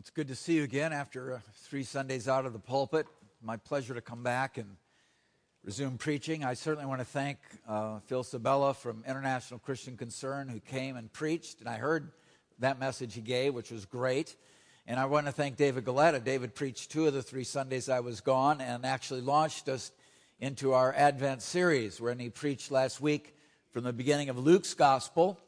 it's good to see you again after uh, three Sundays out of the pulpit. My pleasure to come back and resume preaching. I certainly want to thank uh, Phil Sabella from International Christian Concern who came and preached, and I heard that message he gave, which was great. And I want to thank David Galetta. David preached two of the three Sundays I was gone and actually launched us into our Advent series, wherein he preached last week from the beginning of Luke's Gospel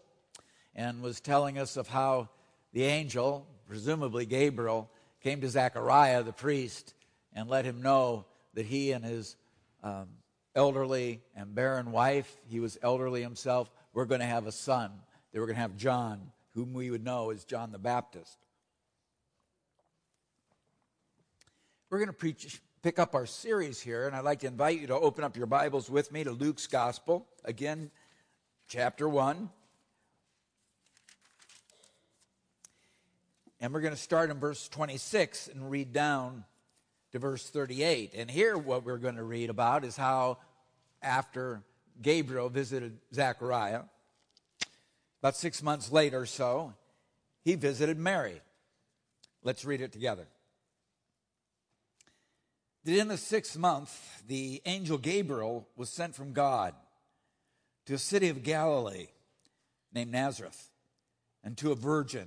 and was telling us of how the angel, presumably Gabriel, came to Zechariah, the priest, and let him know that he and his um, elderly and barren wife, he was elderly himself, were going to have a son. They were going to have John, whom we would know as John the Baptist. We're going to preach, pick up our series here, and I'd like to invite you to open up your Bibles with me to Luke's Gospel, again, chapter 1. And we're going to start in verse 26 and read down to verse 38. And here, what we're going to read about is how, after Gabriel visited Zechariah, about six months later or so, he visited Mary. Let's read it together. That in the sixth month, the angel Gabriel was sent from God to a city of Galilee named Nazareth and to a virgin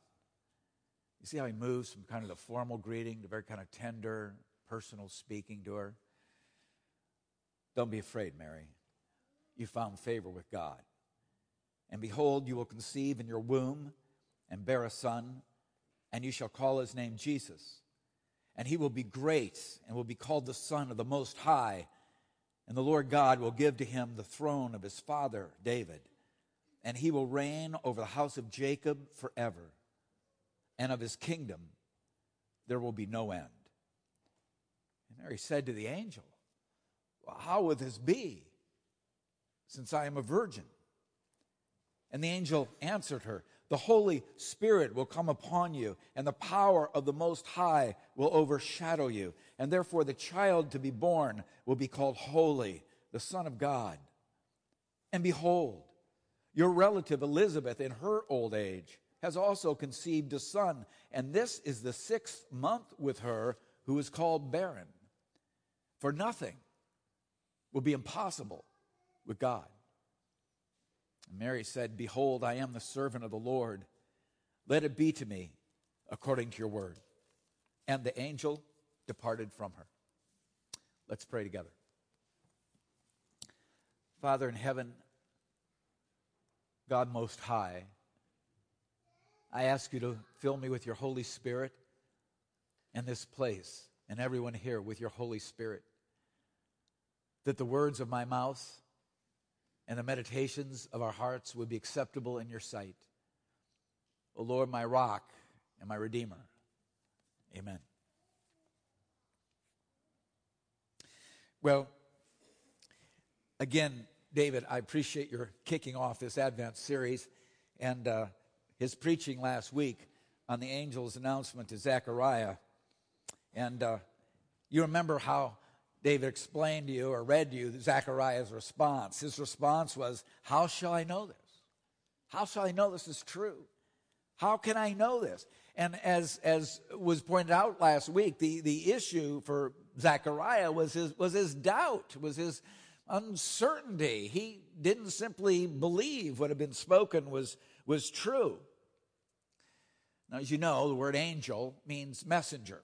You see how he moves from kind of the formal greeting to very kind of tender, personal speaking to her? Don't be afraid, Mary. You found favor with God. And behold, you will conceive in your womb and bear a son, and you shall call his name Jesus. And he will be great and will be called the Son of the Most High. And the Lord God will give to him the throne of his father, David. And he will reign over the house of Jacob forever and of his kingdom there will be no end. And Mary said to the angel, well, How will this be, since I am a virgin? And the angel answered her, The Holy Spirit will come upon you, and the power of the Most High will overshadow you. And therefore, the child to be born will be called Holy, the Son of God. And behold, your relative Elizabeth, in her old age, has also conceived a son, and this is the sixth month with her who is called barren. For nothing will be impossible with God. And Mary said, Behold, I am the servant of the Lord. Let it be to me according to your word. And the angel departed from her. Let's pray together. Father in heaven, God Most High, I ask you to fill me with your Holy Spirit and this place and everyone here with your Holy Spirit. That the words of my mouth and the meditations of our hearts would be acceptable in your sight. O Lord, my rock and my redeemer. Amen. Well, again, David, I appreciate your kicking off this Advent series. And uh, his preaching last week on the angel's announcement to Zechariah. And uh, you remember how David explained to you or read to you Zechariah's response. His response was, How shall I know this? How shall I know this is true? How can I know this? And as, as was pointed out last week, the, the issue for Zechariah was his, was his doubt, was his uncertainty. He didn't simply believe what had been spoken was, was true. Now, as you know, the word angel means messenger.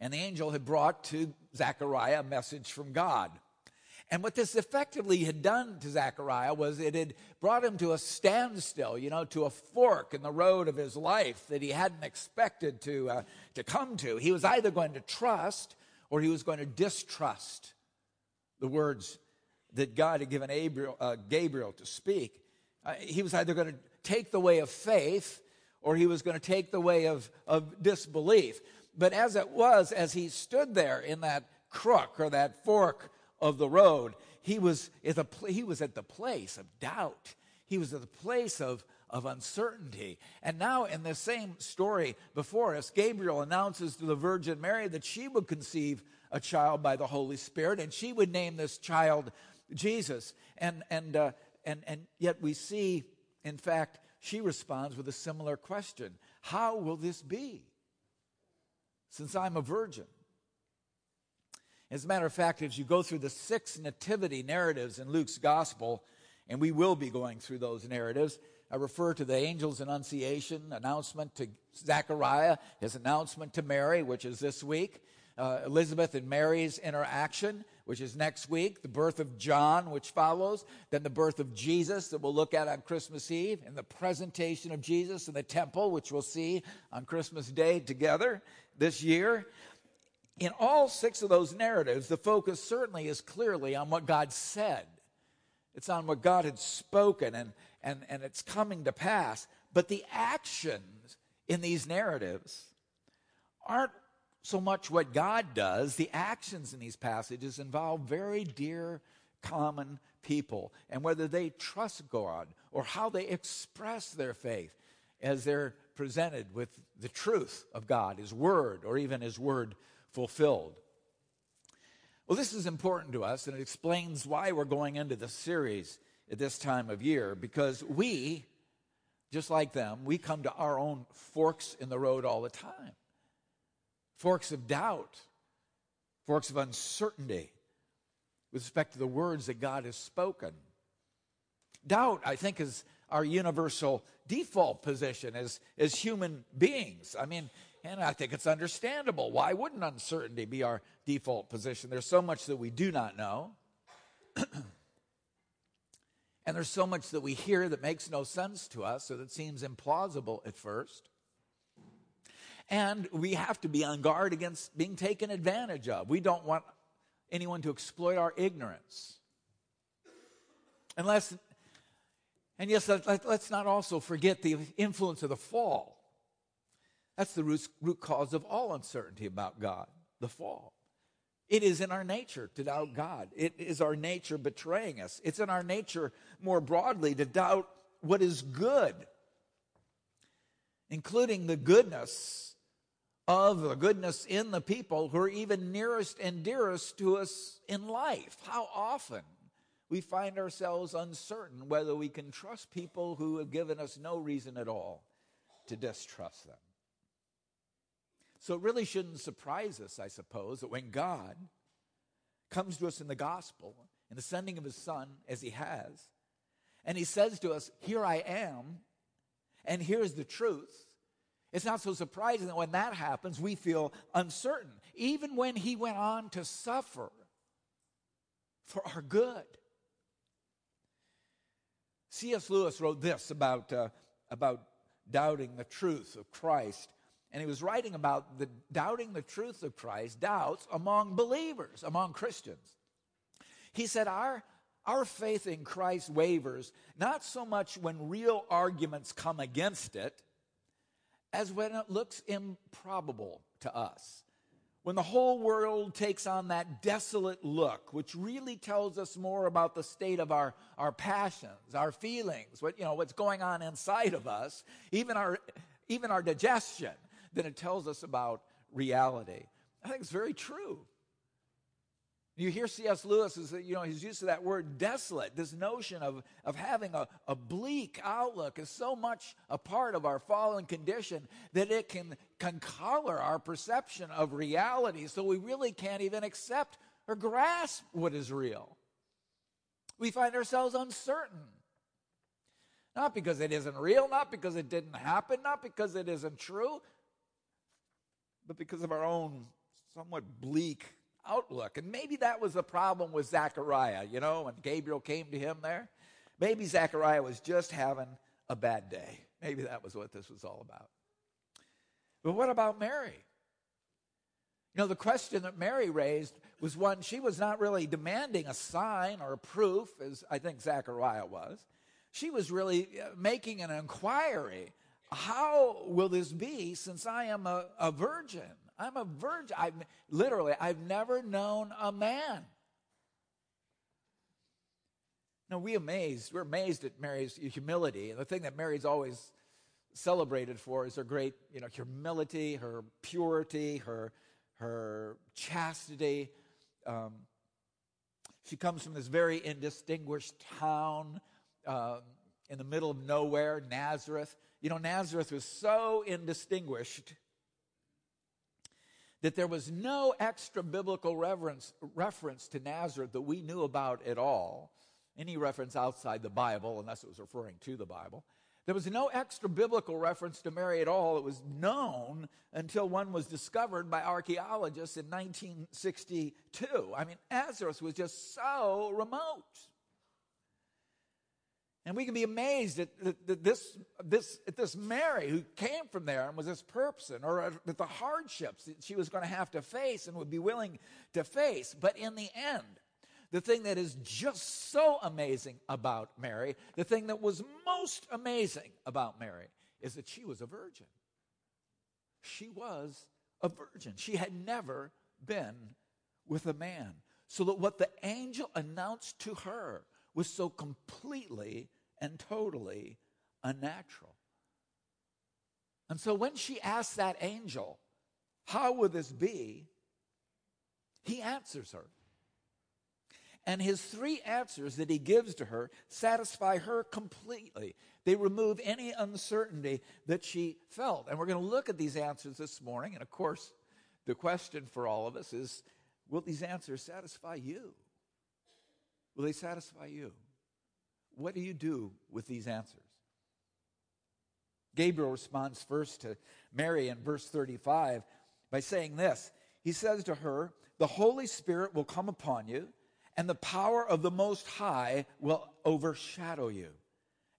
And the angel had brought to Zechariah a message from God. And what this effectively had done to Zechariah was it had brought him to a standstill, you know, to a fork in the road of his life that he hadn't expected to, uh, to come to. He was either going to trust or he was going to distrust the words that God had given Gabriel, uh, Gabriel to speak. Uh, he was either going to take the way of faith or he was going to take the way of, of disbelief. But as it was, as he stood there in that crook or that fork of the road, he was at the, he was at the place of doubt. He was at the place of, of uncertainty. And now, in the same story before us, Gabriel announces to the Virgin Mary that she would conceive a child by the Holy Spirit, and she would name this child Jesus. And, and, uh, and, and yet, we see, in fact, she responds with a similar question How will this be? Since I'm a virgin. As a matter of fact, as you go through the six nativity narratives in Luke's gospel, and we will be going through those narratives, I refer to the angel's annunciation, announcement to Zechariah, his announcement to Mary, which is this week, uh, Elizabeth and Mary's interaction, which is next week, the birth of John, which follows, then the birth of Jesus that we'll look at on Christmas Eve, and the presentation of Jesus in the temple, which we'll see on Christmas Day together this year. In all six of those narratives, the focus certainly is clearly on what God said. It's on what God had spoken and, and, and it's coming to pass. But the actions in these narratives aren't so much what God does. The actions in these passages involve very dear, common people and whether they trust God or how they express their faith as they're presented with the truth of God, His Word, or even His Word fulfilled. Well, this is important to us, and it explains why we're going into the series at this time of year, because we, just like them, we come to our own forks in the road all the time forks of doubt, forks of uncertainty with respect to the words that God has spoken. Doubt, I think, is our universal default position as, as human beings. I mean, and I think it's understandable. Why wouldn't uncertainty be our default position? There's so much that we do not know. and there's so much that we hear that makes no sense to us, or that seems implausible at first. And we have to be on guard against being taken advantage of. We don't want anyone to exploit our ignorance. Unless, and yes, let, us not also forget the influence of the fall. That's the root, root cause of all uncertainty about God, the fall. It is in our nature to doubt God. It is our nature betraying us. It's in our nature more broadly to doubt what is good, including the goodness of the goodness in the people who are even nearest and dearest to us in life. How often we find ourselves uncertain whether we can trust people who have given us no reason at all to distrust them. So it really shouldn't surprise us, I suppose, that when God comes to us in the gospel, in the sending of his son, as he has, and he says to us, Here I am, and here's the truth it's not so surprising that when that happens, we feel uncertain, even when he went on to suffer for our good. C.S. Lewis wrote this about, uh, about doubting the truth of Christ. And he was writing about the doubting the truth of Christ, doubts among believers, among Christians. He said, Our, our faith in Christ wavers not so much when real arguments come against it as when it looks improbable to us. When the whole world takes on that desolate look, which really tells us more about the state of our, our passions, our feelings, what, you know, what's going on inside of us, even our, even our digestion, than it tells us about reality. I think it's very true. You hear C.S. Lewis is you know his use of that word desolate. This notion of, of having a, a bleak outlook is so much a part of our fallen condition that it can, can color our perception of reality. So we really can't even accept or grasp what is real. We find ourselves uncertain. Not because it isn't real, not because it didn't happen, not because it isn't true, but because of our own somewhat bleak outlook. And maybe that was the problem with Zechariah, you know, when Gabriel came to him there. Maybe Zechariah was just having a bad day. Maybe that was what this was all about. But what about Mary? You know, the question that Mary raised was one she was not really demanding a sign or a proof, as I think Zechariah was. She was really uh, making an inquiry how will this be since I am a, a virgin? I'm a virgin. I've, literally, I've never known a man. Now, we amazed, we're amazed at Mary's humility. And the thing that Mary's always celebrated for is her great, you know, humility, her purity, her, her chastity. Um, she comes from this very indistinguished town um, in the middle of nowhere, Nazareth. You know, Nazareth was so indistinguished that there was no extra biblical reverence, reference to Nazareth that we knew about at all. Any reference outside the Bible, unless it was referring to the Bible. There was no extra biblical reference to Mary at all. It was known until one was discovered by archaeologists in 1962. I mean, Nazareth was just so remote. And we can be amazed at, at, this, this, at this Mary who came from there and was this person, or uh, at the hardships that she was going to have to face and would be willing to face. But in the end, the thing that is just so amazing about Mary, the thing that was most amazing about Mary, is that she was a virgin. She was a virgin. She had never been with a man. So that what the angel announced to her was so completely and totally unnatural. And so when she asked that angel, How will this be? He answers her. And his three answers that he gives to her satisfy her completely. They remove any uncertainty that she felt. And we're going to look at these answers this morning. And of course, the question for all of us is will these answers satisfy you? Will they satisfy you? What do you do with these answers? Gabriel responds first to Mary in verse 35 by saying this He says to her, The Holy Spirit will come upon you and the power of the Most High will overshadow you.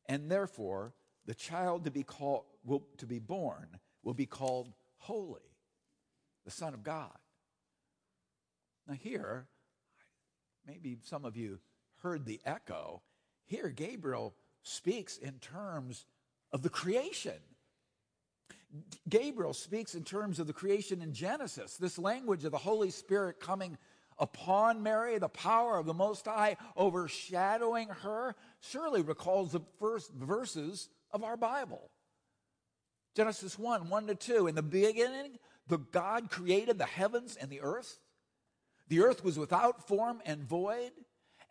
And therefore, the child to be called will, to be born will be called holy, the Son of God. Now here, maybe some of you heard the echo. Here, Gabriel speaks in terms of the creation. Gabriel speaks in terms of the creation in Genesis, this language of the Holy Spirit coming upon Mary, the power of the Most High overshadowing her, surely recalls the first verses of our Bible. Genesis 1 1 to 2. In the beginning, the God created the heavens and the earth. The earth was without form and void,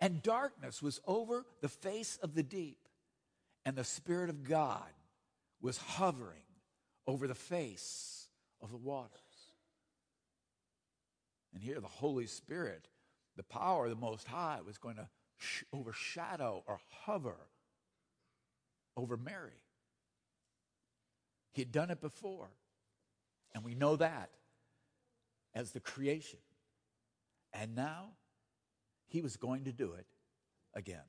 and darkness was over the face of the deep. And the Spirit of God was hovering over the face of the waters. And here, the Holy Spirit, the power of the Most High, was going to sh- overshadow or hover over Mary. He had done it before. And we know that as the creation. And now, he was going to do it again.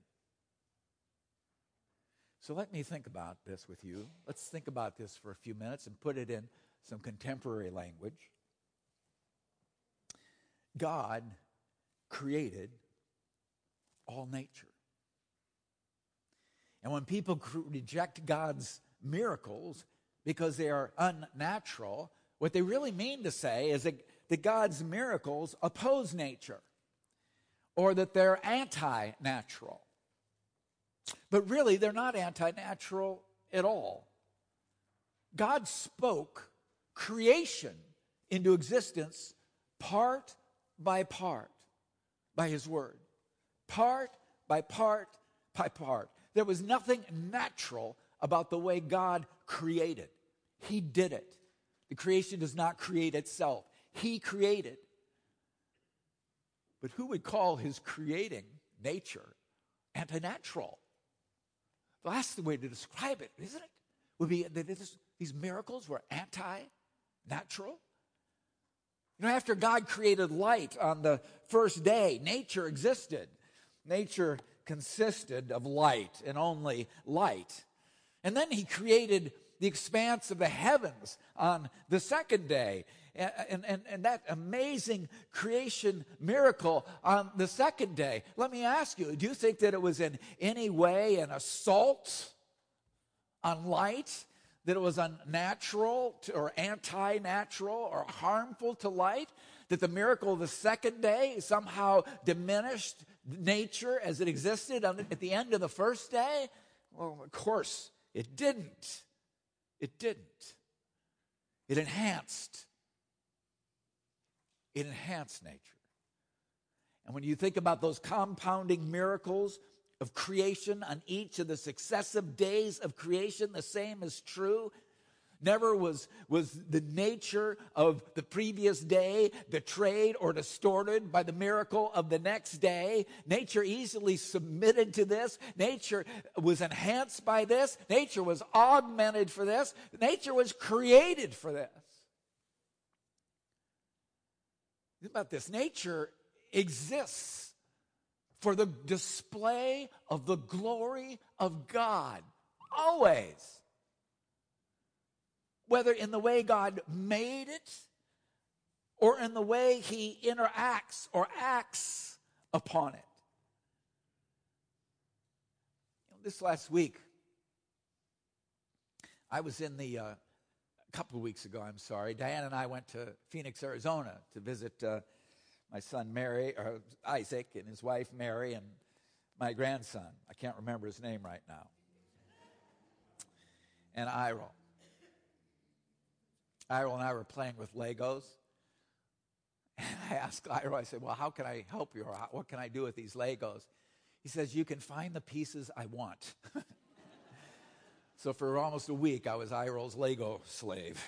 So let me think about this with you. Let's think about this for a few minutes and put it in some contemporary language. God created all nature. And when people reject God's miracles because they are unnatural, what they really mean to say is that, God's miracles oppose nature or that they're anti natural. But really, they're not anti natural at all. God spoke creation into existence part by part by his word. Part by part by part. There was nothing natural about the way God created. He did it. The creation does not create itself, He created. But who would call his creating nature antinatural? That's the way to describe it, isn't it? Would be that these miracles were anti natural? You know, after God created light on the first day, nature existed. Nature consisted of light and only light. And then he created the expanse of the heavens on the second day. And, and, and that amazing creation miracle on the second day. Let me ask you do you think that it was in any way an assault on light? that it was unnatural to, or anti natural or harmful to light, that the miracle of the second day somehow diminished nature as it existed at the end of the first day? Well, of course, it didn't. It didn't. It enhanced. It enhanced nature. And when you think about those compounding miracles of creation on each of the successive days of creation, the same is true. Never was, was the nature of the previous day betrayed or distorted by the miracle of the next day. Nature easily submitted to this. Nature was enhanced by this. Nature was augmented for this. Nature was created for this. Think about this nature exists for the display of the glory of God. Always. Whether in the way God made it or in the way he interacts or acts upon it. This last week, I was in the, uh, couple of weeks ago, I'm sorry, Diane and I went to Phoenix, Arizona to visit uh, my son Mary, or Isaac, and his wife Mary, and my grandson. I can't remember his name right now. And Iroh. Iroh and I were playing with Legos. And I asked Iroh, I said, Well, how can I help you? Or what can I do with these Legos? He says, You can find the pieces I want. so for almost a week, I was Iroh's Lego slave.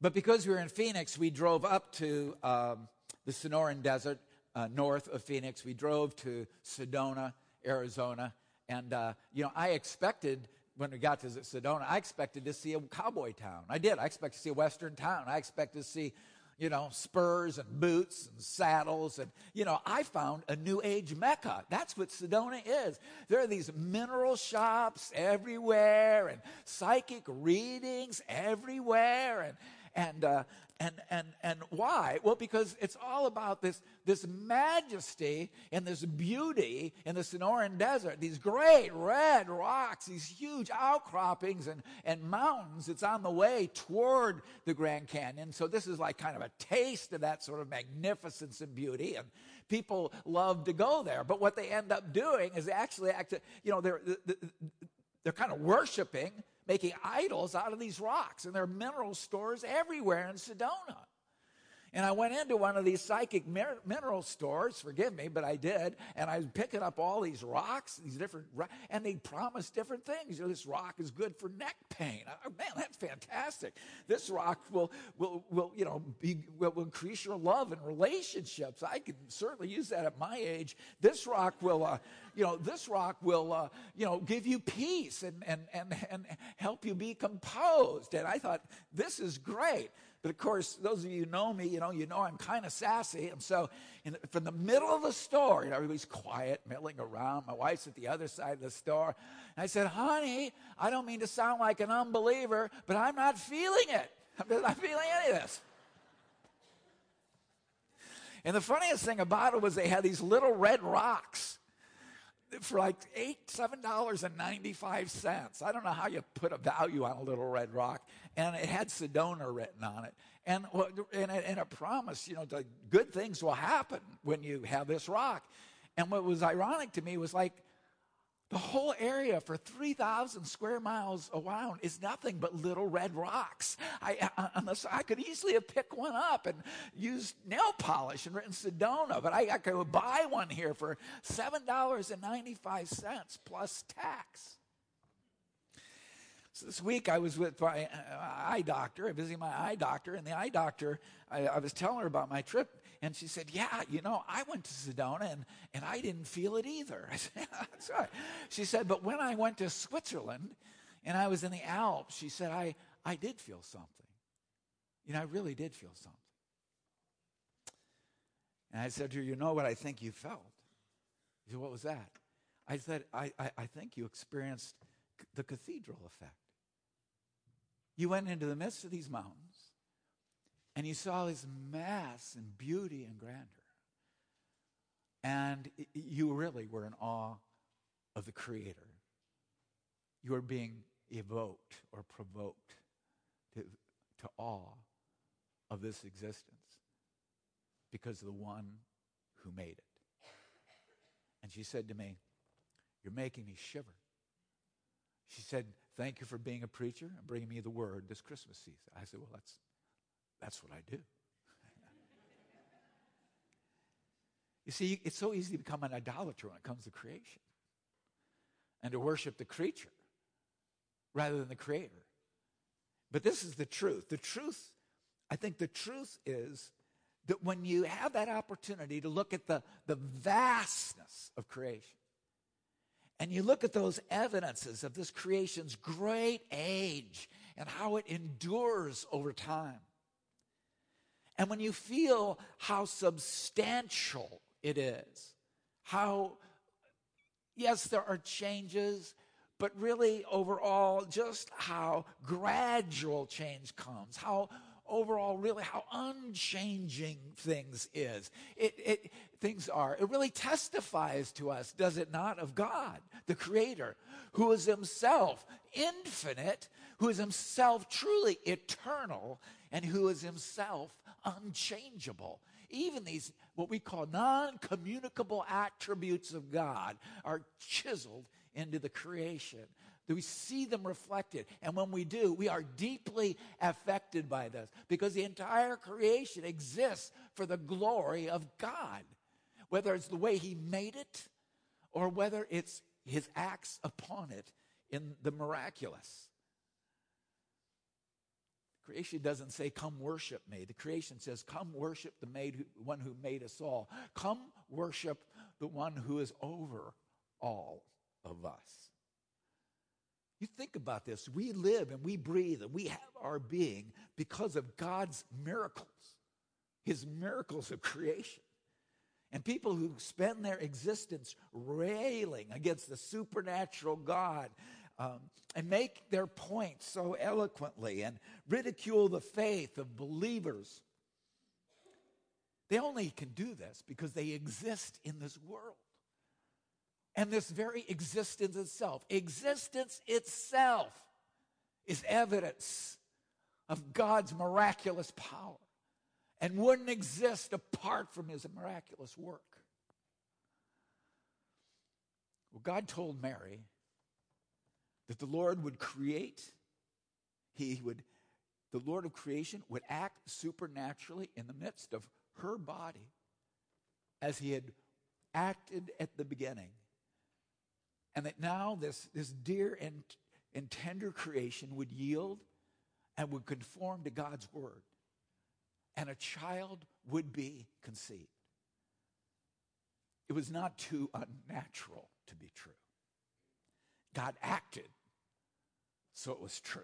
But because we were in Phoenix, we drove up to um, the Sonoran Desert uh, north of Phoenix. We drove to Sedona, Arizona. And, uh, you know, I expected, when we got to Sedona, I expected to see a cowboy town. I did. I expected to see a western town. I expected to see, you know, spurs and boots and saddles. And, you know, I found a new age mecca. That's what Sedona is. There are these mineral shops everywhere and psychic readings everywhere. And, and, uh, and, and, and why? Well, because it's all about this, this majesty and this beauty in the Sonoran Desert. These great red rocks, these huge outcroppings and, and mountains. It's on the way toward the Grand Canyon. So this is like kind of a taste of that sort of magnificence and beauty. And people love to go there. But what they end up doing is actually, act, you know, they're, they're kind of worshiping making idols out of these rocks, and there are mineral stores everywhere in Sedona. And I went into one of these psychic mineral stores, forgive me, but I did. And I was picking up all these rocks, these different, and they promised different things. You know, this rock is good for neck pain. Oh, man, that's fantastic. This rock will, will, will you know, be, will, will increase your love and relationships. I can certainly use that at my age. This rock will, uh, you know, this rock will, uh, you know, give you peace and, and, and, and help you be composed. And I thought, this is great. But of course, those of you who know me, you know, you know I'm kind of sassy. And so in, from the middle of the store, you know, everybody's quiet, milling around. My wife's at the other side of the store. And I said, honey, I don't mean to sound like an unbeliever, but I'm not feeling it. I'm not feeling any of this. And the funniest thing about it was they had these little red rocks for like eight, seven dollars and ninety-five cents. I don't know how you put a value on a little red rock, and it had Sedona written on it, and and, and it promised, you know, the good things will happen when you have this rock. And what was ironic to me was like the whole area for 3,000 square miles around is nothing but little red rocks. I, I, unless I could easily have picked one up and used nail polish and written Sedona, but I, I could buy one here for $7.95 plus tax. So this week I was with my uh, eye doctor, visiting my eye doctor, and the eye doctor, I, I was telling her about my trip and she said, Yeah, you know, I went to Sedona and, and I didn't feel it either. I said, That's right. She said, But when I went to Switzerland and I was in the Alps, she said, I, I did feel something. You know, I really did feel something. And I said to her, You know what I think you felt? She said, What was that? I said, I, I, I think you experienced the cathedral effect. You went into the midst of these mountains and you saw his mass and beauty and grandeur. And you really were in awe of the Creator. You were being evoked or provoked to, to awe of this existence because of the one who made it. And she said to me, You're making me shiver. She said, Thank you for being a preacher and bringing me the word this Christmas season. I said, Well, that's, that's what I do. you see, it's so easy to become an idolater when it comes to creation and to worship the creature rather than the creator. But this is the truth. The truth, I think the truth is that when you have that opportunity to look at the, the vastness of creation, and you look at those evidences of this creation's great age and how it endures over time, and when you feel how substantial it is, how, yes, there are changes, but really overall, just how gradual change comes, how overall really how unchanging things is. It, it, things are. It really testifies to us does it not of god the creator who is himself infinite who is himself truly eternal and who is himself unchangeable even these what we call non-communicable attributes of god are chiseled into the creation. Do we see them reflected? And when we do, we are deeply affected by this because the entire creation exists for the glory of God, whether it's the way He made it or whether it's His acts upon it in the miraculous. Creation doesn't say, Come worship me. The creation says, Come worship the made, one who made us all. Come worship the one who is over all of us. You think about this. We live and we breathe and we have our being because of God's miracles, His miracles of creation. And people who spend their existence railing against the supernatural God um, and make their points so eloquently and ridicule the faith of believers, they only can do this because they exist in this world and this very existence itself. Existence itself is evidence of God's miraculous power and wouldn't exist apart from his miraculous work. Well, God told Mary that the Lord would create, he would, the Lord of creation would act supernaturally in the midst of her body as he had acted at the beginning and that now this, this dear and, and tender creation would yield and would conform to God's word, and a child would be conceived. It was not too unnatural to be true. God acted, so it was true.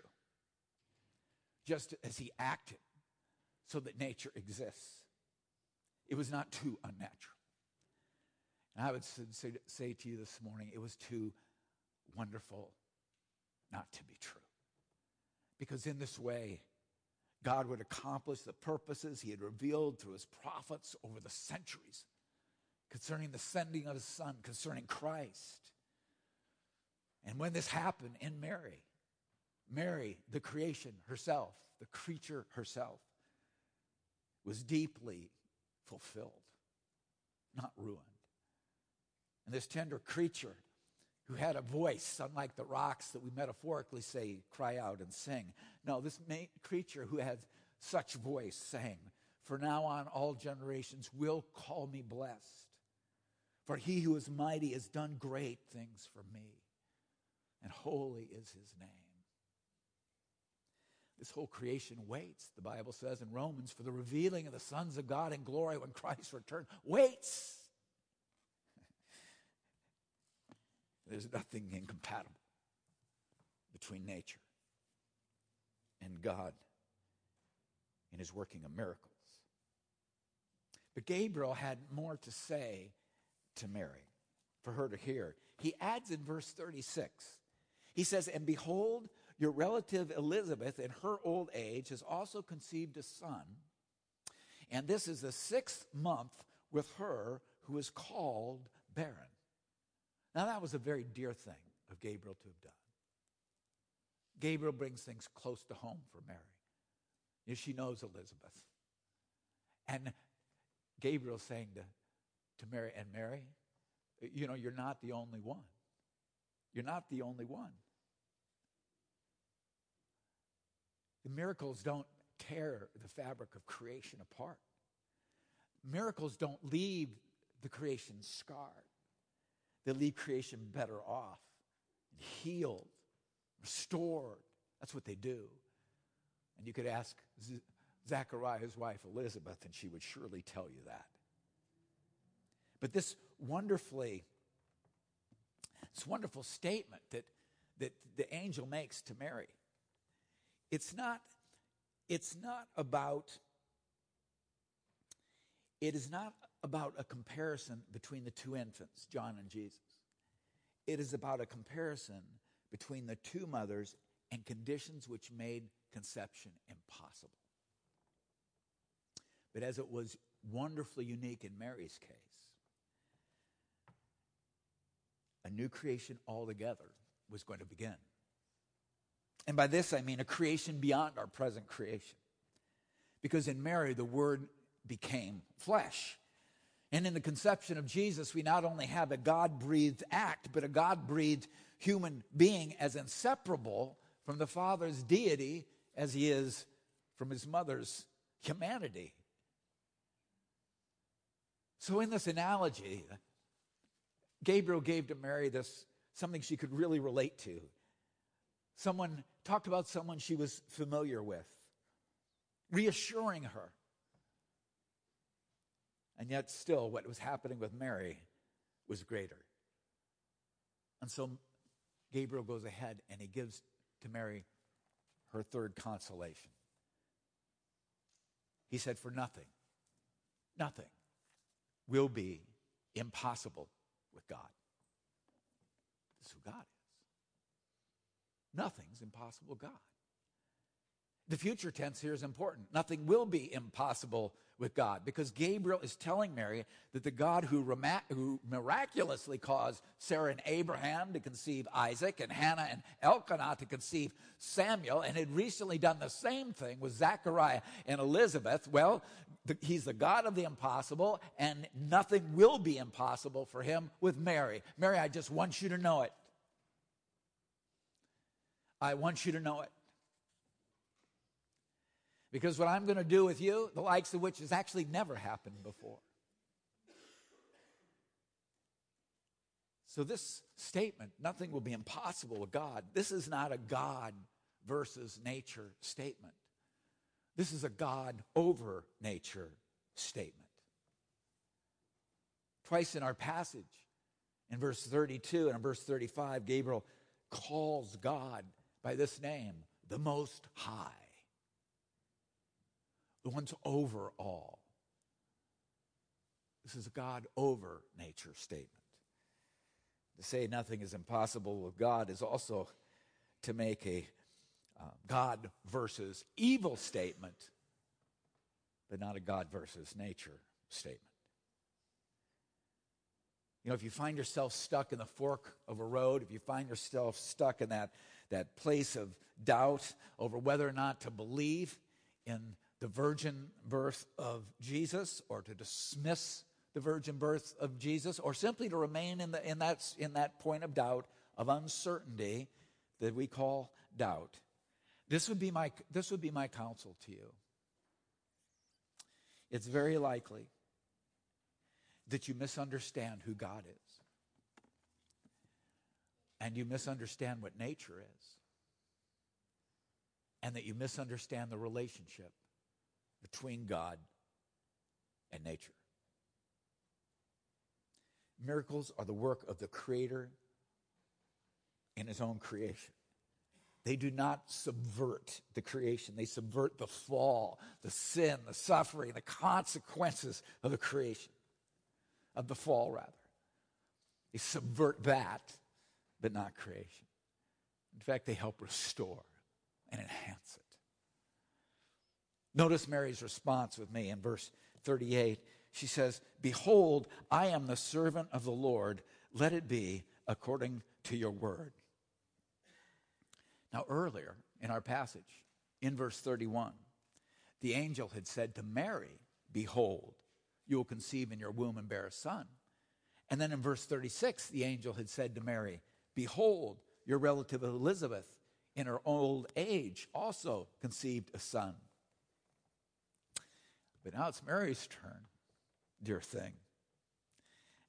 Just as he acted, so that nature exists. It was not too unnatural. And I would say, to you this morning, it was too wonderful not to be true. Because in this way, God would accomplish the purposes he had revealed through his prophets over the centuries concerning the sending of his son, concerning Christ. And when this happened in Mary, Mary, the creation herself, the creature herself, was deeply fulfilled, not ruined. And this tender creature who had a voice, unlike the rocks that we metaphorically say, cry out and sing. No, this creature who had such voice sang, For now on all generations will call me blessed. For he who is mighty has done great things for me, and holy is his name. This whole creation waits, the Bible says in Romans, for the revealing of the sons of God in glory when Christ returns. Waits. There's nothing incompatible between nature and God in his working of miracles. But Gabriel had more to say to Mary for her to hear. He adds in verse 36, he says, And behold, your relative Elizabeth, in her old age, has also conceived a son. And this is the sixth month with her who is called barren. Now, that was a very dear thing of Gabriel to have done. Gabriel brings things close to home for Mary. She knows Elizabeth. And Gabriel's saying to, to Mary, and Mary, you know, you're not the only one. You're not the only one. The miracles don't tear the fabric of creation apart. Miracles don't leave the creation scarred. They leave creation better off, healed, restored. That's what they do. And you could ask Zachariah's wife Elizabeth, and she would surely tell you that. But this wonderfully, this wonderful statement that, that the angel makes to Mary, it's not, it's not about, it is not about a comparison between the two infants, John and Jesus. It is about a comparison between the two mothers and conditions which made conception impossible. But as it was wonderfully unique in Mary's case, a new creation altogether was going to begin. And by this I mean a creation beyond our present creation. Because in Mary, the Word became flesh. And in the conception of Jesus, we not only have a God breathed act, but a God breathed human being as inseparable from the Father's deity as he is from his mother's humanity. So, in this analogy, Gabriel gave to Mary this something she could really relate to. Someone talked about someone she was familiar with, reassuring her. And yet, still, what was happening with Mary was greater. And so, Gabriel goes ahead and he gives to Mary her third consolation. He said, For nothing, nothing will be impossible with God. This is who God is. Nothing's impossible God. The future tense here is important. Nothing will be impossible with God because Gabriel is telling Mary that the God who, who, miraculously caused Sarah and Abraham to conceive Isaac and Hannah and Elkanah to conceive Samuel and had recently done the same thing with Zachariah and Elizabeth, well, the, he's the God of the impossible and nothing will be impossible for him with Mary. Mary, I just want you to know it. I want you to know it. Because what I'm going to do with you, the likes of which has actually never happened before. So, this statement, nothing will be impossible with God, this is not a God versus nature statement. This is a God over nature statement. Twice in our passage, in verse 32 and in verse 35, Gabriel calls God by this name, the Most High the one's over all. This is a God over nature statement. To say nothing is impossible with God is also to make a uh, God versus evil statement, but not a God versus nature statement. You know, if you find yourself stuck in the fork of a road, if you find yourself stuck in that, that place of doubt over whether or not to believe in the virgin birth of Jesus or to dismiss the virgin birth of Jesus or simply to remain in, the, in, that, in that point of doubt, of uncertainty that we call doubt. This would be my, this would be my counsel to you. It's very likely that you misunderstand who God is. And you misunderstand what nature is. And that you misunderstand the relationship between God and nature. Miracles are the work of the Creator in His own creation. They do not subvert the creation, they subvert the fall, the sin, the suffering, the consequences of the creation, of the fall, rather. They subvert that, but not creation. In fact, they help restore and enhance it. Notice Mary's response with me in verse 38. She says, Behold, I am the servant of the Lord. Let it be according to your word. Now, earlier in our passage, in verse 31, the angel had said to Mary, Behold, you will conceive in your womb and bear a son. And then in verse 36, the angel had said to Mary, Behold, your relative Elizabeth, in her old age, also conceived a son. But now it's Mary's turn, dear thing.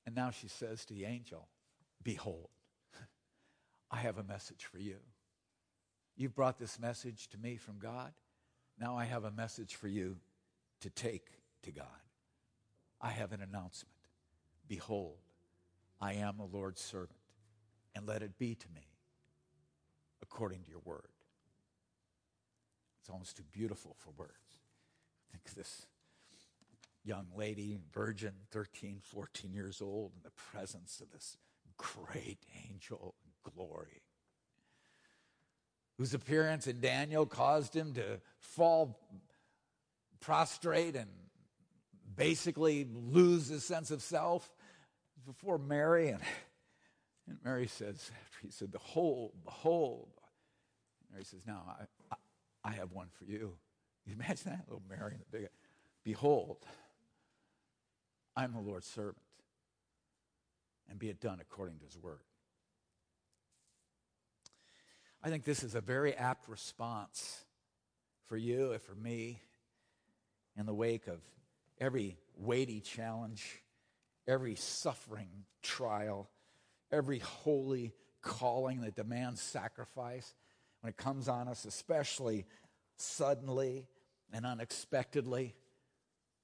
And now she says to the angel, Behold, I have a message for you. You've brought this message to me from God. Now I have a message for you to take to God. I have an announcement. Behold, I am the Lord's servant, and let it be to me according to your word. It's almost too beautiful for words. Think of this young lady, virgin, 13, 14 years old, in the presence of this great angel glory whose appearance in Daniel caused him to fall prostrate and basically lose his sense of self before Mary. And, and Mary says, he said, Behold, behold. Mary says, Now, I, I, I have one for you. You imagine that little Mary in the big, behold, I'm the Lord's servant, and be it done according to his word. I think this is a very apt response for you and for me in the wake of every weighty challenge, every suffering trial, every holy calling that demands sacrifice when it comes on us, especially suddenly and unexpectedly.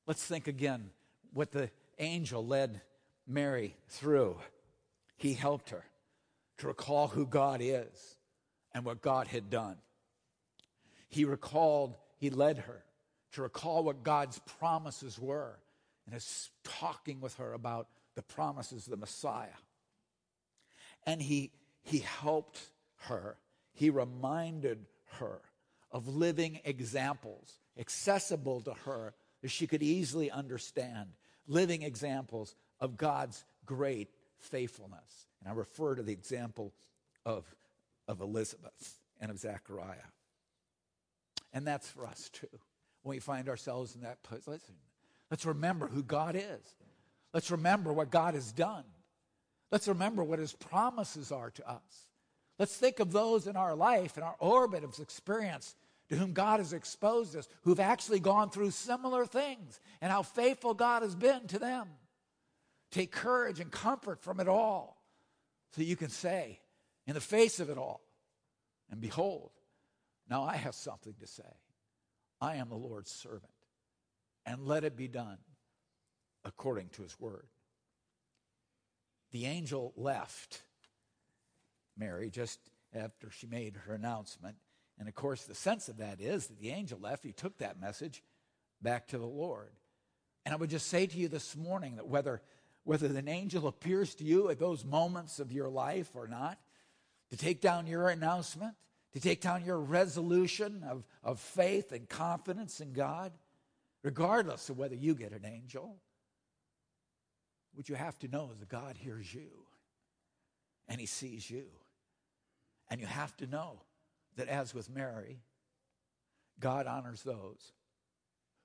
Let's think again what the angel led Mary through. He helped her to recall who God is and what God had done. He recalled, he led her to recall what God's promises were and is talking with her about the promises of the Messiah. And he, he helped her, he reminded her of living examples accessible to her that she could easily understand, living examples of God's great faithfulness. And I refer to the example of of Elizabeth and of Zechariah. And that's for us too. When we find ourselves in that place, listen, let's remember who God is. Let's remember what God has done. Let's remember what his promises are to us. Let's think of those in our life, in our orbit of experience, to whom God has exposed us, who've actually gone through similar things, and how faithful God has been to them. Take courage and comfort from it all so you can say, in the face of it all. And behold, now I have something to say. I am the Lord's servant, and let it be done according to his word. The angel left Mary just after she made her announcement. And of course, the sense of that is that the angel left, he took that message back to the Lord. And I would just say to you this morning that whether, whether an angel appears to you at those moments of your life or not, to take down your announcement, to take down your resolution of, of faith and confidence in God, regardless of whether you get an angel. What you have to know that God hears you and he sees you. And you have to know that, as with Mary, God honors those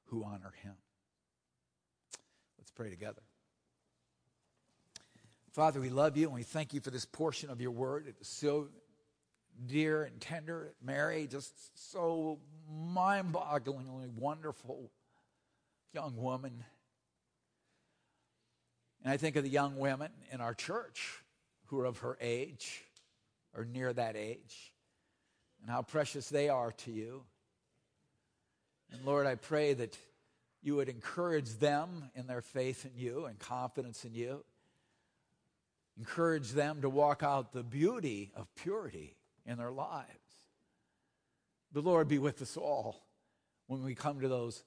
who honor him. Let's pray together. Father, we love you and we thank you for this portion of your word. It is so dear and tender. Mary, just so mind bogglingly wonderful young woman. And I think of the young women in our church who are of her age or near that age and how precious they are to you. And Lord, I pray that you would encourage them in their faith in you and confidence in you encourage them to walk out the beauty of purity in their lives. The Lord be with us all when we come to those,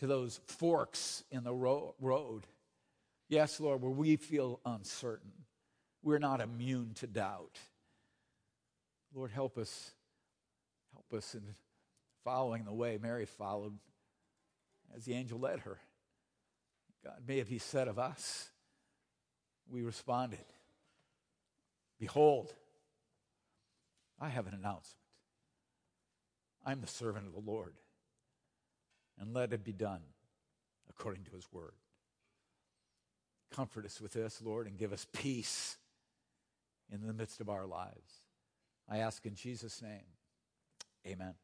to those forks in the ro- road. Yes, Lord, where we feel uncertain. We're not immune to doubt. Lord, help us. Help us in following the way Mary followed as the angel led her. God, may it be said of us we responded Behold, I have an announcement. I'm the servant of the Lord. And let it be done according to his word. Comfort us with this, Lord, and give us peace in the midst of our lives. I ask in Jesus' name, amen.